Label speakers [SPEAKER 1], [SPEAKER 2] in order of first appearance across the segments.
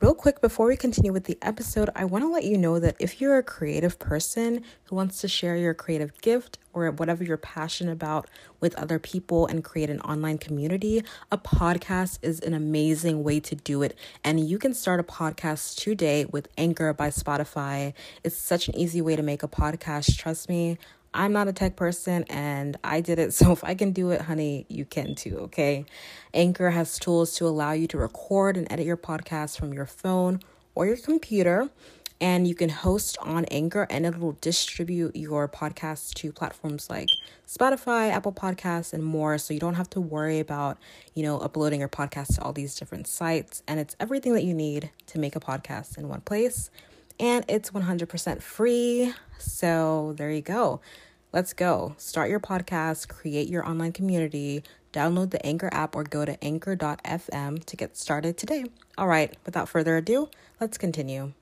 [SPEAKER 1] Real quick, before we continue with the episode, I want to let you know that if you're a creative person who wants to share your creative gift or whatever you're passionate about with other people and create an online community, a podcast is an amazing way to do it. And you can start a podcast today with Anchor by Spotify. It's such an easy way to make a podcast. Trust me. I'm not a tech person and I did it. So if I can do it, honey, you can too, okay? Anchor has tools to allow you to record and edit your podcast from your phone or your computer. And you can host on Anchor and it will distribute your podcast to platforms like Spotify, Apple Podcasts, and more. So you don't have to worry about, you know, uploading your podcast to all these different sites. And it's everything that you need to make a podcast in one place and it's 100% free. So there you go. Let's go. Start your podcast, create your online community, download the Anchor app, or go to anchor.fm to get started today. All right, without further ado, let's continue.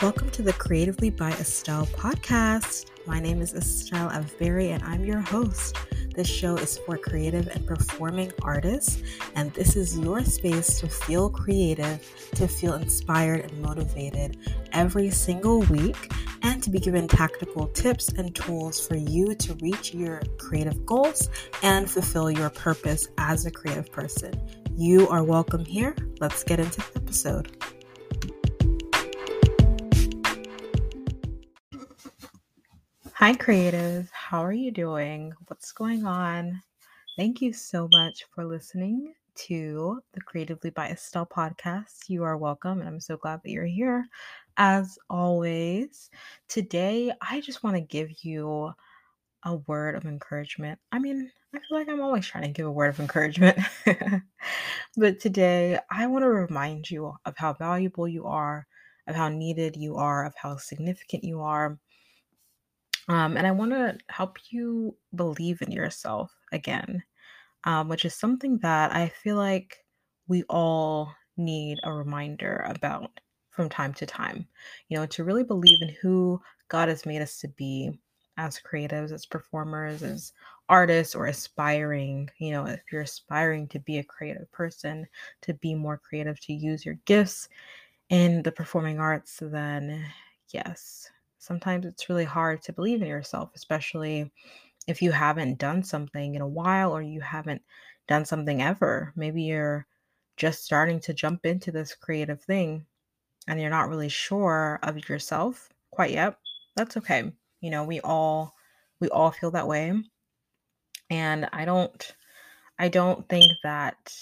[SPEAKER 1] Welcome to the Creatively by Estelle podcast. My name is Estelle F. Berry, and I'm your host. This show is for creative and performing artists, and this is your space to feel creative, to feel inspired and motivated every single week, and to be given tactical tips and tools for you to reach your creative goals and fulfill your purpose as a creative person. You are welcome here. Let's get into the episode. Hi, creative. How are you doing? What's going on? Thank you so much for listening to the Creatively by Estelle podcast. You are welcome, and I'm so glad that you're here. As always, today I just want to give you a word of encouragement. I mean, I feel like I'm always trying to give a word of encouragement, but today I want to remind you of how valuable you are, of how needed you are, of how significant you are um, and I want to help you believe in yourself again, um, which is something that I feel like we all need a reminder about from time to time. You know, to really believe in who God has made us to be as creatives, as performers, as artists, or aspiring. You know, if you're aspiring to be a creative person, to be more creative, to use your gifts in the performing arts, then yes, sometimes it's really hard to believe in yourself, especially if you haven't done something in a while or you haven't done something ever. Maybe you're just starting to jump into this creative thing and you're not really sure of yourself quite yet. That's okay. You know, we all we all feel that way. And I don't I don't think that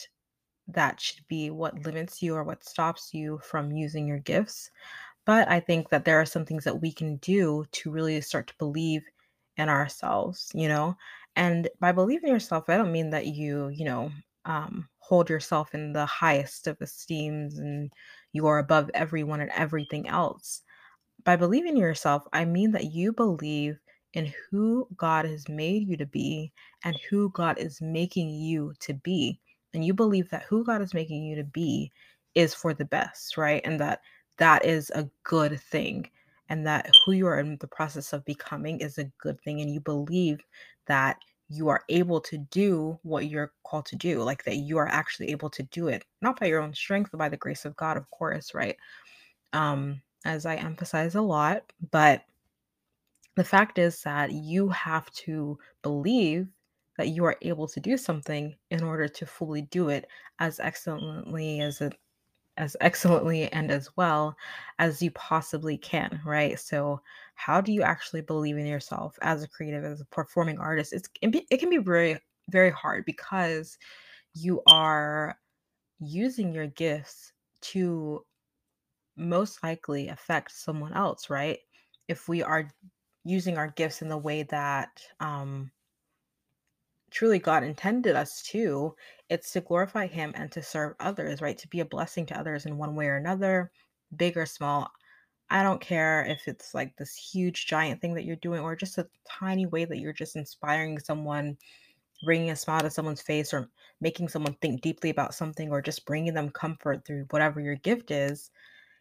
[SPEAKER 1] that should be what limits you or what stops you from using your gifts. But I think that there are some things that we can do to really start to believe in ourselves, you know? And by believing in yourself, I don't mean that you, you know, um, hold yourself in the highest of esteems and you are above everyone and everything else. By believing in yourself, I mean that you believe in who God has made you to be and who God is making you to be. And you believe that who God is making you to be is for the best, right? And that that is a good thing and that who you are in the process of becoming is a good thing and you believe that you are able to do what you're called to do like that you are actually able to do it not by your own strength but by the grace of god of course right? Um as i emphasize a lot but the fact is that you have to believe that you are able to do something in order to fully do it as excellently as it as excellently and as well as you possibly can, right? So, how do you actually believe in yourself as a creative, as a performing artist? It's it can be very very hard because you are using your gifts to most likely affect someone else, right? If we are using our gifts in the way that um truly God intended us to, it's to glorify Him and to serve others, right? To be a blessing to others in one way or another, big or small. I don't care if it's like this huge, giant thing that you're doing or just a tiny way that you're just inspiring someone, bringing a smile to someone's face, or making someone think deeply about something, or just bringing them comfort through whatever your gift is.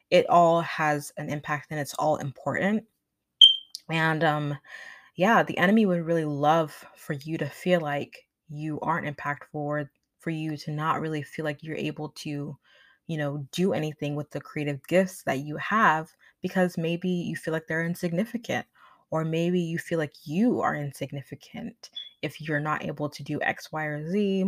[SPEAKER 1] It all has an impact and it's all important. And um, yeah, the enemy would really love for you to feel like you aren't impactful or for you to not really feel like you're able to, you know, do anything with the creative gifts that you have because maybe you feel like they're insignificant or maybe you feel like you are insignificant if you're not able to do X, Y, or Z,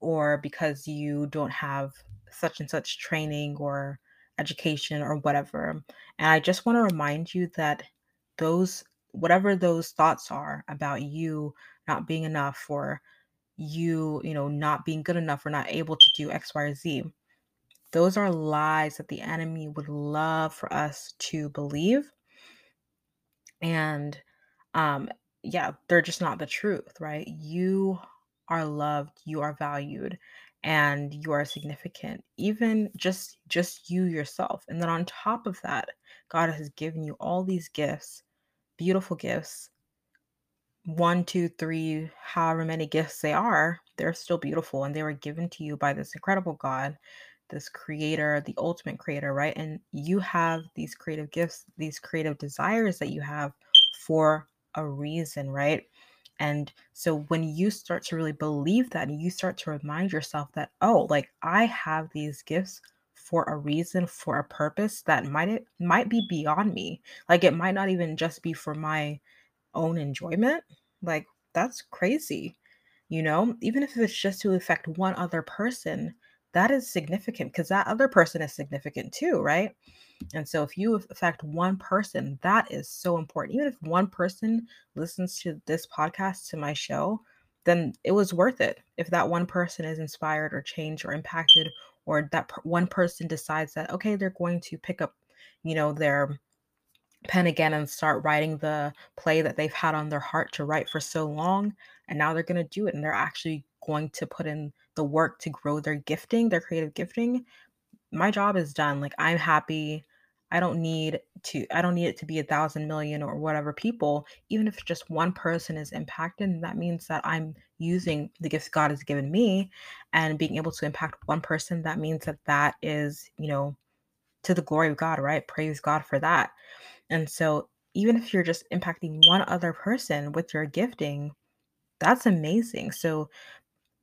[SPEAKER 1] or because you don't have such and such training or education or whatever. And I just want to remind you that those, whatever those thoughts are about you not being enough or you, you know, not being good enough or not able to do X, Y, or Z, those are lies that the enemy would love for us to believe. And um, yeah, they're just not the truth, right? You are loved, you are valued, and you are significant. Even just just you yourself. And then on top of that, God has given you all these gifts, beautiful gifts. One, two, three, however many gifts they are, they're still beautiful and they were given to you by this incredible God this creator, the ultimate creator, right? And you have these creative gifts, these creative desires that you have for a reason, right? And so when you start to really believe that and you start to remind yourself that, oh, like I have these gifts for a reason, for a purpose that might it might be beyond me. Like it might not even just be for my own enjoyment. Like that's crazy. You know, even if it's just to affect one other person, that is significant because that other person is significant too, right? And so if you affect one person, that is so important. Even if one person listens to this podcast, to my show, then it was worth it. If that one person is inspired or changed or impacted, or that one person decides that, okay, they're going to pick up, you know, their pen again and start writing the play that they've had on their heart to write for so long. And now they're going to do it and they're actually going to put in the work to grow their gifting, their creative gifting, my job is done. Like I'm happy. I don't need to I don't need it to be a thousand million or whatever people. Even if just one person is impacted, that means that I'm using the gifts God has given me and being able to impact one person, that means that that is, you know, to the glory of God, right? Praise God for that. And so even if you're just impacting one other person with your gifting, that's amazing. So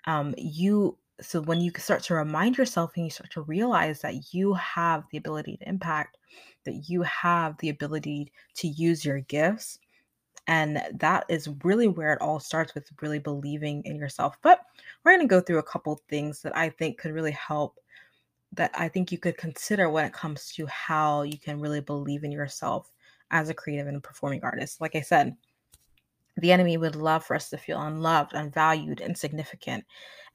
[SPEAKER 1] um, you so when you start to remind yourself and you start to realize that you have the ability to impact that you have the ability to use your gifts and that is really where it all starts with really believing in yourself but we're going to go through a couple things that i think could really help that i think you could consider when it comes to how you can really believe in yourself as a creative and performing artist. Like i said the enemy would love for us to feel unloved, unvalued, insignificant.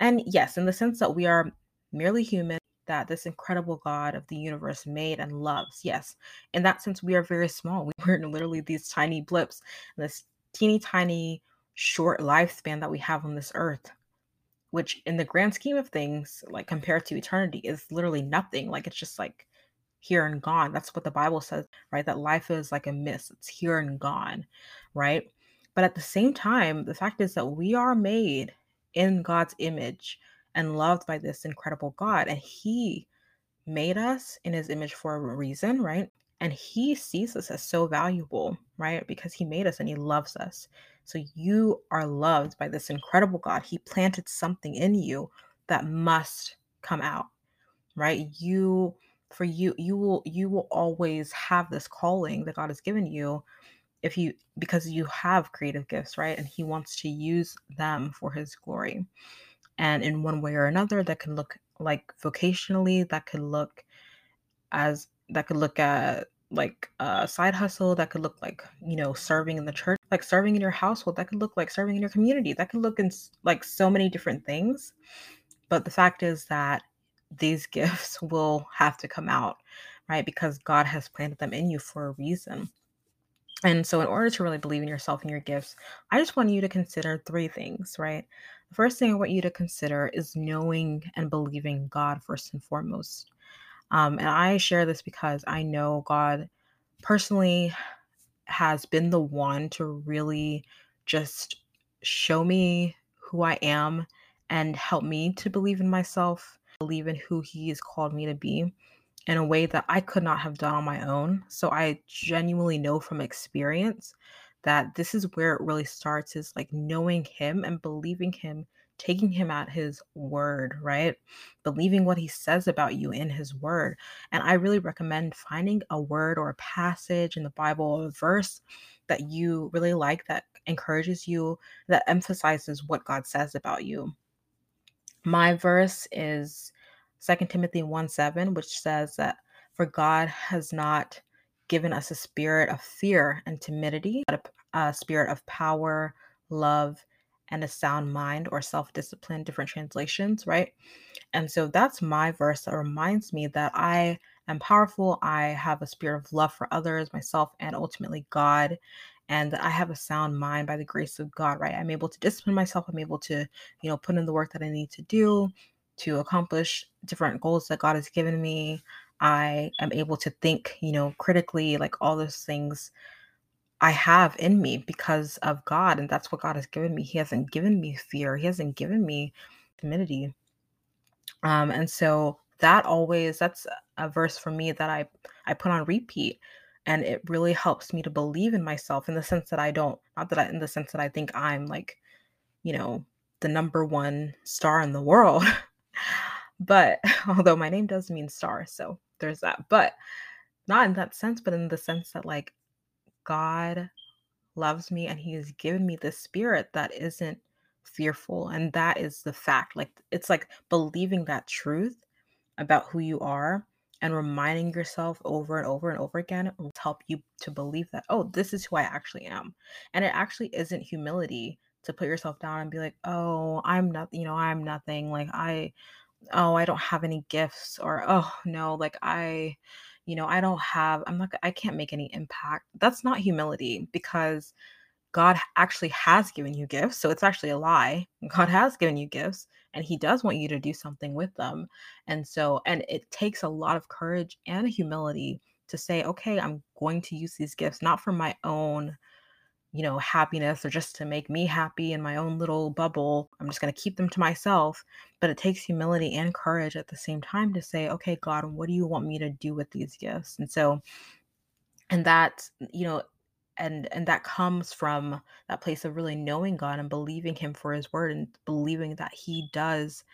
[SPEAKER 1] And yes, in the sense that we are merely human, that this incredible God of the universe made and loves. Yes, in that sense, we are very small. We were literally these tiny blips, this teeny tiny short lifespan that we have on this earth, which in the grand scheme of things, like compared to eternity, is literally nothing. Like it's just like here and gone. That's what the Bible says, right? That life is like a mist, it's here and gone, right? But at the same time, the fact is that we are made in God's image and loved by this incredible God. And He made us in His image for a reason, right? And He sees us as so valuable, right? Because He made us and He loves us. So you are loved by this incredible God. He planted something in you that must come out, right? You, for you, you will, you will always have this calling that God has given you if you because you have creative gifts, right? And he wants to use them for his glory. And in one way or another, that can look like vocationally, that could look as that could look at like a side hustle, that could look like, you know, serving in the church, like serving in your household, that could look like serving in your community, that could look in like so many different things. But the fact is that these gifts will have to come out, right? Because God has planted them in you for a reason. And so, in order to really believe in yourself and your gifts, I just want you to consider three things, right? The first thing I want you to consider is knowing and believing God first and foremost. Um, and I share this because I know God personally has been the one to really just show me who I am and help me to believe in myself, believe in who He has called me to be in a way that I could not have done on my own. So I genuinely know from experience that this is where it really starts is like knowing him and believing him taking him at his word, right? Believing what he says about you in his word. And I really recommend finding a word or a passage in the Bible, or a verse that you really like that encourages you, that emphasizes what God says about you. My verse is 2 Timothy 1 7, which says that for God has not given us a spirit of fear and timidity, but a, a spirit of power, love, and a sound mind or self discipline, different translations, right? And so that's my verse that reminds me that I am powerful. I have a spirit of love for others, myself, and ultimately God. And that I have a sound mind by the grace of God, right? I'm able to discipline myself. I'm able to, you know, put in the work that I need to do to accomplish different goals that God has given me. I am able to think, you know, critically, like all those things I have in me because of God. And that's what God has given me. He hasn't given me fear, He hasn't given me timidity. Um, and so that always that's a verse for me that I I put on repeat and it really helps me to believe in myself in the sense that I don't not that I in the sense that I think I'm like you know the number one star in the world but although my name does mean star so there's that. But not in that sense but in the sense that like God loves me and he has given me the spirit that isn't fearful and that is the fact. Like it's like believing that truth about who you are and reminding yourself over and over and over again will help you to believe that oh this is who i actually am. And it actually isn't humility to put yourself down and be like oh i'm not you know i'm nothing like i oh i don't have any gifts or oh no like i you know i don't have i'm not i can't make any impact that's not humility because God actually has given you gifts. So it's actually a lie. God has given you gifts and he does want you to do something with them. And so, and it takes a lot of courage and humility to say, okay, I'm going to use these gifts not for my own, you know, happiness or just to make me happy in my own little bubble. I'm just going to keep them to myself. But it takes humility and courage at the same time to say, okay, God, what do you want me to do with these gifts? And so, and that, you know, and and that comes from that place of really knowing God and believing him for his word and believing that he does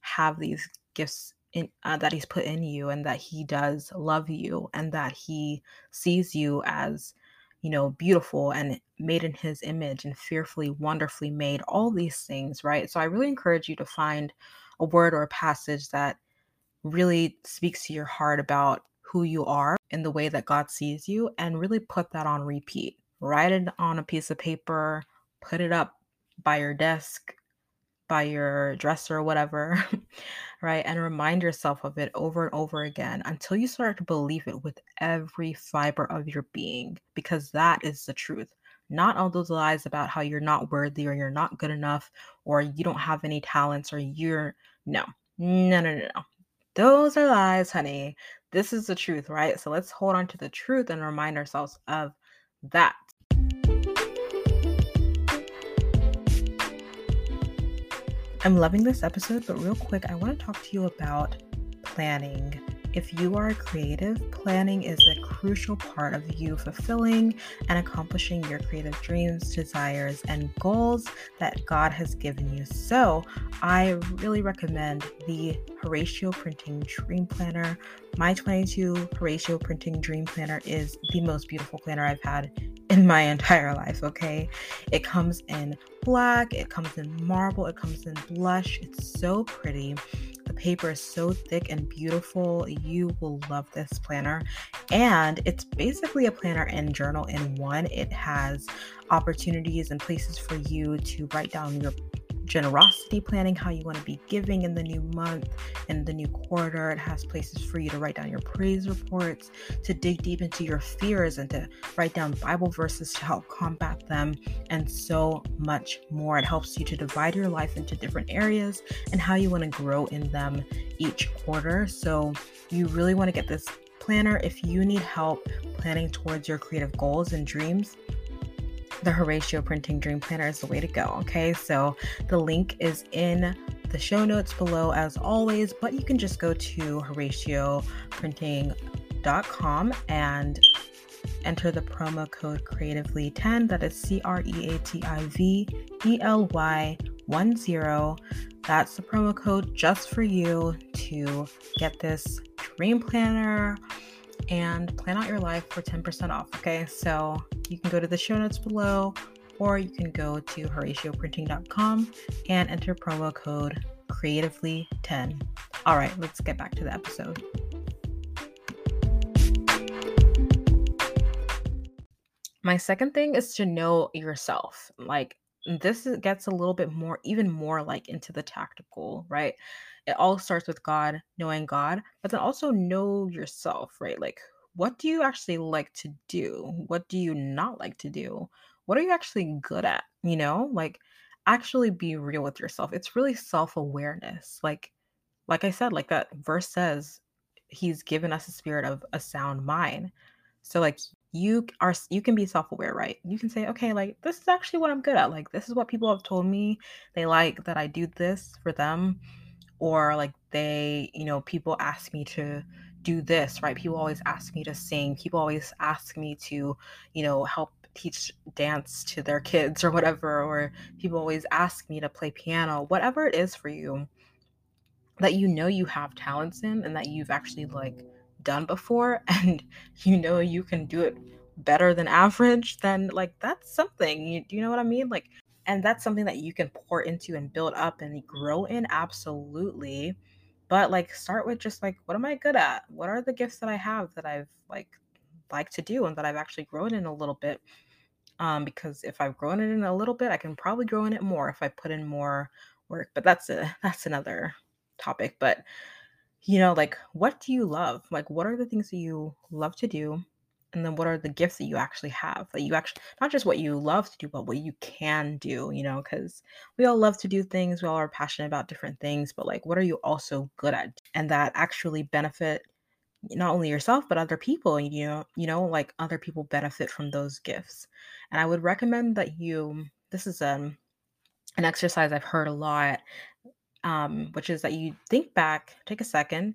[SPEAKER 1] have these gifts in uh, that he's put in you and that he does love you and that he sees you as you know beautiful and made in his image and fearfully wonderfully made all these things right so i really encourage you to find a word or a passage that really speaks to your heart about who you are in the way that God sees you and really put that on repeat. Write it on a piece of paper, put it up by your desk, by your dresser, or whatever, right? And remind yourself of it over and over again until you start to believe it with every fiber of your being, because that is the truth. Not all those lies about how you're not worthy or you're not good enough or you don't have any talents or you're no, no, no, no, no. Those are lies, honey. This is the truth, right? So let's hold on to the truth and remind ourselves of that. I'm loving this episode, but real quick, I want to talk to you about planning. If you are a creative, planning is a crucial part of you fulfilling and accomplishing your creative dreams, desires, and goals that God has given you. So, I really recommend the Horacio Printing Dream Planner. My 22 Horacio Printing Dream Planner is the most beautiful planner I've had my entire life, okay? It comes in black, it comes in marble, it comes in blush. It's so pretty. The paper is so thick and beautiful. You will love this planner. And it's basically a planner and journal in one. It has opportunities and places for you to write down your generosity planning, how you want to be giving in the new month, in the new quarter. It has places for you to write down your praise reports, to dig deep into your fears, and to write down Bible verses to help combat them, and so much more. It helps you to divide your life into different areas and how you want to grow in them each quarter. So, you really want to get this planner if you need help planning towards your creative goals and dreams the Horacio Printing Dream Planner is the way to go. Okay, so the link is in the show notes below as always, but you can just go to horacioprinting.com and enter the promo code creatively 10 that is C R E A T I V E L Y 10. That's the promo code just for you to get this dream planner and plan out your life for 10% off. Okay, so you can go to the show notes below or you can go to horacioprinting.com and enter promo code creatively10. All right, let's get back to the episode. My second thing is to know yourself. Like, this gets a little bit more, even more like into the tactical, right? It all starts with God, knowing God, but then also know yourself, right? Like, what do you actually like to do? What do you not like to do? What are you actually good at? You know, like, actually be real with yourself. It's really self awareness. Like, like I said, like that verse says, He's given us a spirit of a sound mind. So, like, you are you can be self-aware right you can say okay like this is actually what i'm good at like this is what people have told me they like that i do this for them or like they you know people ask me to do this right people always ask me to sing people always ask me to you know help teach dance to their kids or whatever or people always ask me to play piano whatever it is for you that you know you have talents in and that you've actually like done before and you know you can do it better than average, then like that's something. You, do you know what I mean? Like, and that's something that you can pour into and build up and grow in. Absolutely. But like, start with just like, what am I good at? What are the gifts that I have that I've like like to do and that I've actually grown in a little bit? Um, because if I've grown it in a little bit, I can probably grow in it more if I put in more work. But that's a that's another topic. But you know, like what do you love? Like what are the things that you love to do? And then what are the gifts that you actually have? That you actually not just what you love to do, but what you can do, you know, because we all love to do things, we all are passionate about different things, but like what are you also good at? And that actually benefit not only yourself but other people you know you know like other people benefit from those gifts. And i would recommend that you this is um an exercise i've heard a lot um, which is that you think back, take a second,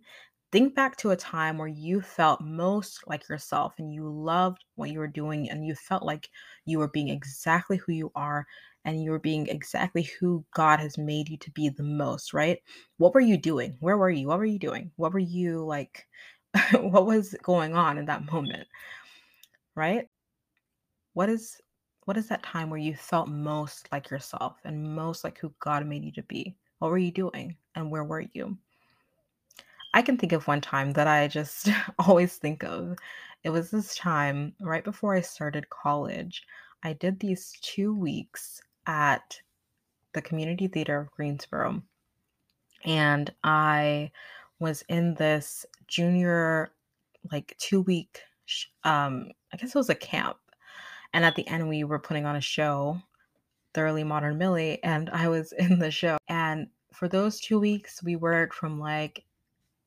[SPEAKER 1] think back to a time where you felt most like yourself and you loved what you were doing and you felt like you were being exactly who you are and you were being exactly who God has made you to be the most, right? What were you doing? Where were you? What were you doing? What were you like? what was going on in that moment? Right? What is what is that time where you felt most like yourself and most like who God made you to be? What were you doing and where were you? I can think of one time that I just always think of. It was this time right before I started college. I did these two weeks at the Community Theater of Greensboro. And I was in this junior, like two week, um, I guess it was a camp. And at the end, we were putting on a show Thoroughly Modern Millie, and I was in the show. And for those two weeks, we worked from like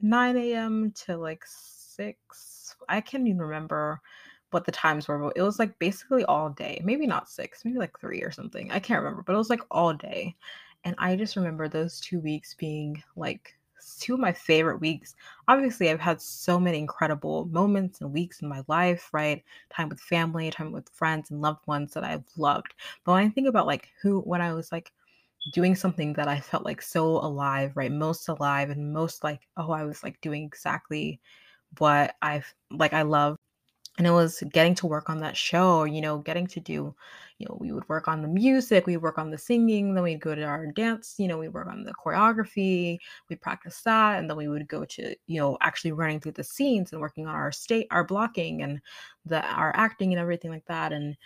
[SPEAKER 1] 9 a.m. to like 6. I can't even remember what the times were, but it was like basically all day. Maybe not 6, maybe like 3 or something. I can't remember, but it was like all day. And I just remember those two weeks being like two of my favorite weeks. Obviously, I've had so many incredible moments and weeks in my life, right? Time with family, time with friends and loved ones that I've loved. But when I think about like who, when I was like doing something that I felt like so alive, right? Most alive and most like, oh, I was like doing exactly what I've like I love and it was getting to work on that show you know getting to do you know we would work on the music we work on the singing then we'd go to our dance you know we work on the choreography we practice that and then we would go to you know actually running through the scenes and working on our state our blocking and the our acting and everything like that and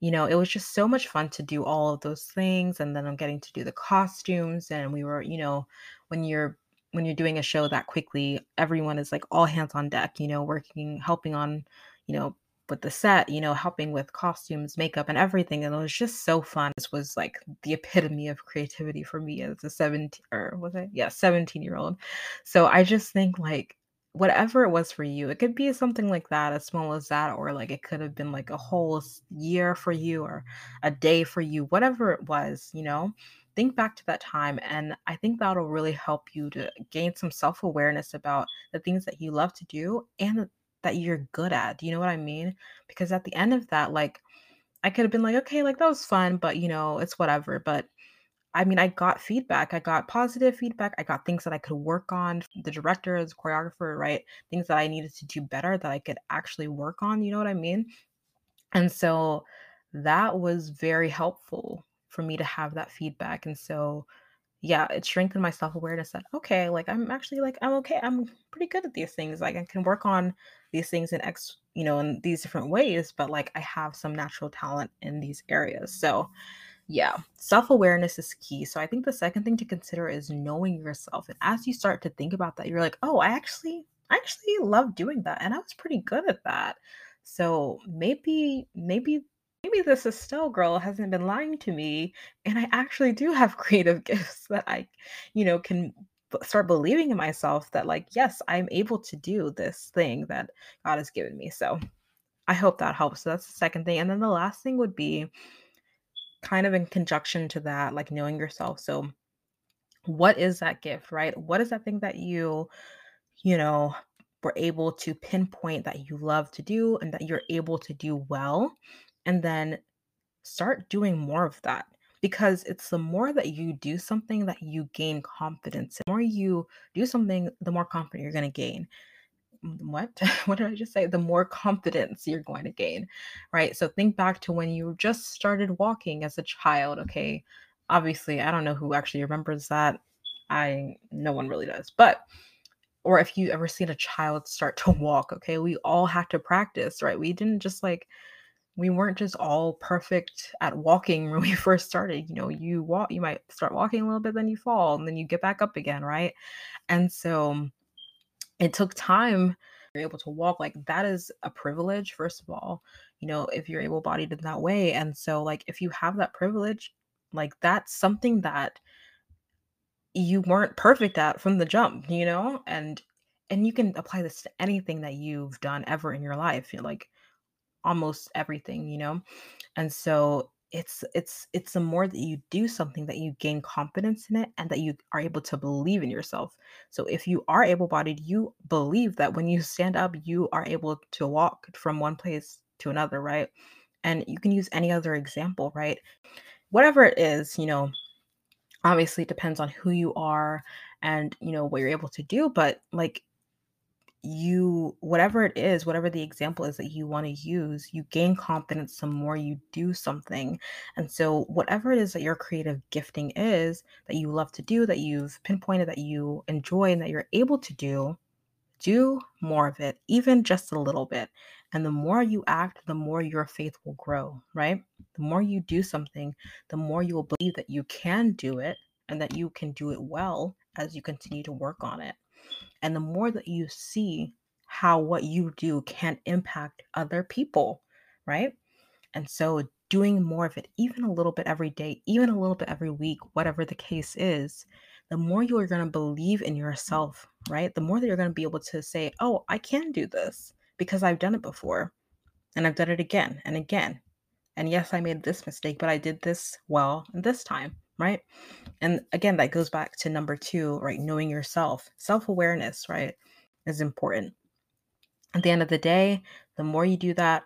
[SPEAKER 1] you know it was just so much fun to do all of those things and then i'm getting to do the costumes and we were you know when you're when you're doing a show that quickly everyone is like all hands on deck you know working helping on you know, with the set, you know, helping with costumes, makeup, and everything. And it was just so fun. This was like the epitome of creativity for me as a 17 or was it? Yeah, 17 year old. So I just think like whatever it was for you, it could be something like that, as small as that, or like it could have been like a whole year for you or a day for you, whatever it was, you know think back to that time and i think that'll really help you to gain some self-awareness about the things that you love to do and that you're good at. Do you know what I mean? Because at the end of that, like, I could have been like, okay, like that was fun, but you know, it's whatever. But I mean, I got feedback. I got positive feedback. I got things that I could work on. The director, as choreographer, right? Things that I needed to do better that I could actually work on. You know what I mean? And so that was very helpful for me to have that feedback. And so, yeah, it strengthened my self awareness that, okay, like I'm actually like, I'm okay. I'm pretty good at these things. Like I can work on these things in X, you know, in these different ways, but like I have some natural talent in these areas. So, yeah, self awareness is key. So I think the second thing to consider is knowing yourself. And as you start to think about that, you're like, oh, I actually, I actually love doing that. And I was pretty good at that. So maybe, maybe, maybe this Estelle girl hasn't been lying to me. And I actually do have creative gifts that I, you know, can start believing in myself that, like, yes, I'm able to do this thing that God has given me. So I hope that helps. So that's the second thing. And then the last thing would be, kind of in conjunction to that, like knowing yourself. So, what is that gift, right? What is that thing that you, you know, were able to pinpoint that you love to do and that you're able to do well? And then start doing more of that because it's the more that you do something that you gain confidence. The more you do something, the more confident you're going to gain what? What did i just say? The more confidence you're going to gain right? So think back to when you just started walking as a child okay? Obviously i don't know who actually remembers that. I no one really does but or if you ever seen a child start to walk okay? We all had to practice right? We didn't just like we weren't just all perfect at walking when we first started you know? You walk you might start walking a little bit then you fall and then you get back up again right? And so it took time you're able to walk like that is a privilege first of all you know if you're able bodied in that way and so like if you have that privilege like that's something that you weren't perfect at from the jump you know and and you can apply this to anything that you've done ever in your life you know, like almost everything you know and so it's it's it's the more that you do something that you gain confidence in it and that you are able to believe in yourself. So if you are able-bodied you believe that when you stand up you are able to walk from one place to another right? And you can use any other example right? Whatever it is you know obviously it depends on who you are and you know what you're able to do but like you whatever it is whatever the example is that you want to use you gain confidence the more you do something. And so whatever it is that your creative gifting is that you love to do that you've pinpointed that you enjoy and that you're able to do do more of it even just a little bit. And the more you act the more your faith will grow right? The more you do something the more you will believe that you can do it and that you can do it well as you continue to work on it and the more that you see how what you do can impact other people, right? And so doing more of it, even a little bit every day, even a little bit every week, whatever the case is, the more you are going to believe in yourself, right? The more that you're going to be able to say, oh, I can do this because I've done it before and I've done it again and again. And yes, I made this mistake, but I did this well this time, right? And again, that goes back to number two, right? Knowing yourself, self awareness, right? Is important. At the end of the day, the more you do that,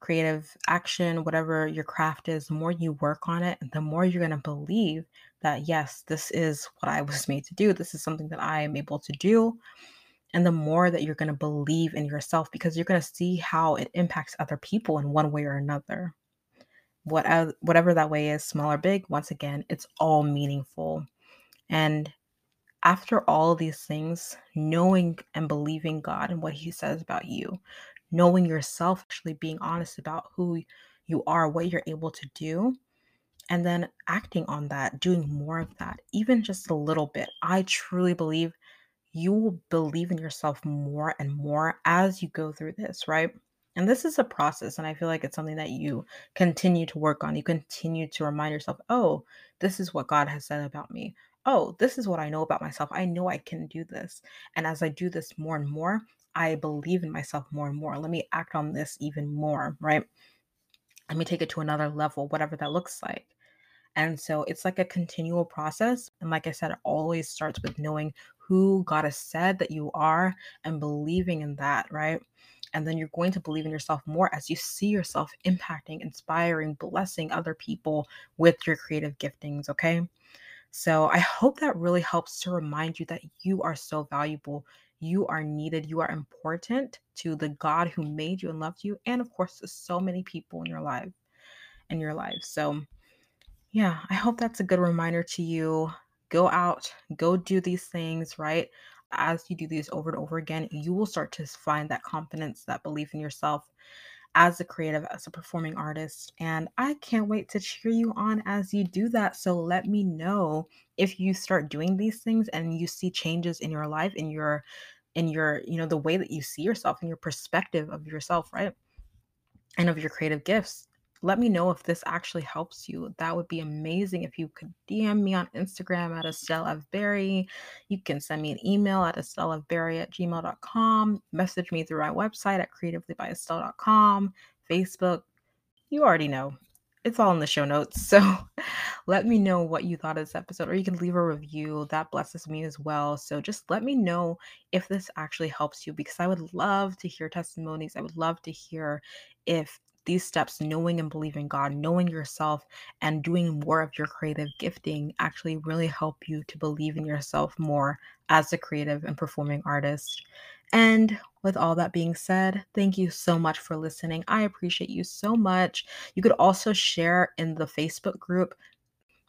[SPEAKER 1] creative action, whatever your craft is, the more you work on it, the more you're going to believe that, yes, this is what I was made to do. This is something that I am able to do. And the more that you're going to believe in yourself because you're going to see how it impacts other people in one way or another what whatever that way is, small or big, once again, it's all meaningful. And after all these things, knowing and believing God and what He says about you, knowing yourself, actually being honest about who you are, what you're able to do, and then acting on that, doing more of that, even just a little bit. I truly believe you will believe in yourself more and more as you go through this, right? And this is a process. And I feel like it's something that you continue to work on. You continue to remind yourself, oh, this is what God has said about me. Oh, this is what I know about myself. I know I can do this. And as I do this more and more, I believe in myself more and more. Let me act on this even more, right? Let me take it to another level, whatever that looks like. And so it's like a continual process. And like I said, it always starts with knowing who God has said that you are and believing in that, right? And then you're going to believe in yourself more as you see yourself impacting, inspiring, blessing other people with your creative giftings. Okay. So I hope that really helps to remind you that you are so valuable. You are needed. You are important to the God who made you and loved you. And of course, to so many people in your life, in your life. So yeah, I hope that's a good reminder to you. Go out, go do these things, right? As you do these over and over again, you will start to find that confidence, that belief in yourself as a creative, as a performing artist. And I can't wait to cheer you on as you do that. So let me know if you start doing these things and you see changes in your life, in your in your, you know, the way that you see yourself and your perspective of yourself, right? And of your creative gifts let me know if this actually helps you. That would be amazing if you could DM me on Instagram at Estelle F. Berry. You can send me an email at estellefberry at gmail.com. Message me through my website at creativelybyestelle.com, Facebook. You already know. It's all in the show notes. So let me know what you thought of this episode, or you can leave a review. That blesses me as well. So just let me know if this actually helps you because I would love to hear testimonies. I would love to hear if these steps, knowing and believing God, knowing yourself, and doing more of your creative gifting actually really help you to believe in yourself more as a creative and performing artist. And with all that being said, thank you so much for listening. I appreciate you so much. You could also share in the Facebook group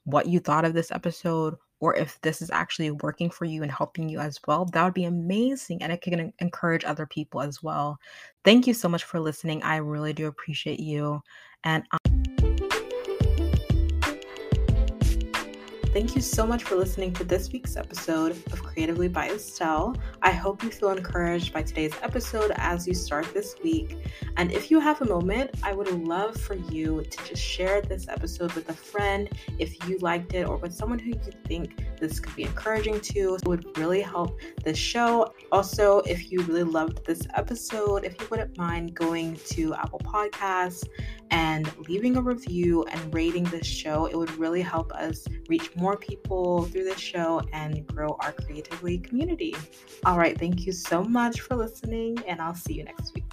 [SPEAKER 1] what you thought of this episode, or if this is actually working for you and helping you as well, that would be amazing. And it can encourage other people as well. Thank you so much for listening. I really do appreciate you. And Thank you so much for listening to this week's episode of Creatively by Estelle. I hope you feel encouraged by today's episode as you start this week. And if you have a moment, I would love for you to just share this episode with a friend if you liked it or with someone who you think this could be encouraging to. It would really help the show. Also, if you really loved this episode, if you wouldn't mind going to Apple Podcasts and leaving a review and rating this show, it would really help us reach more people through this show and grow our creatively community. All right, thank you so much for listening, and I'll see you next week.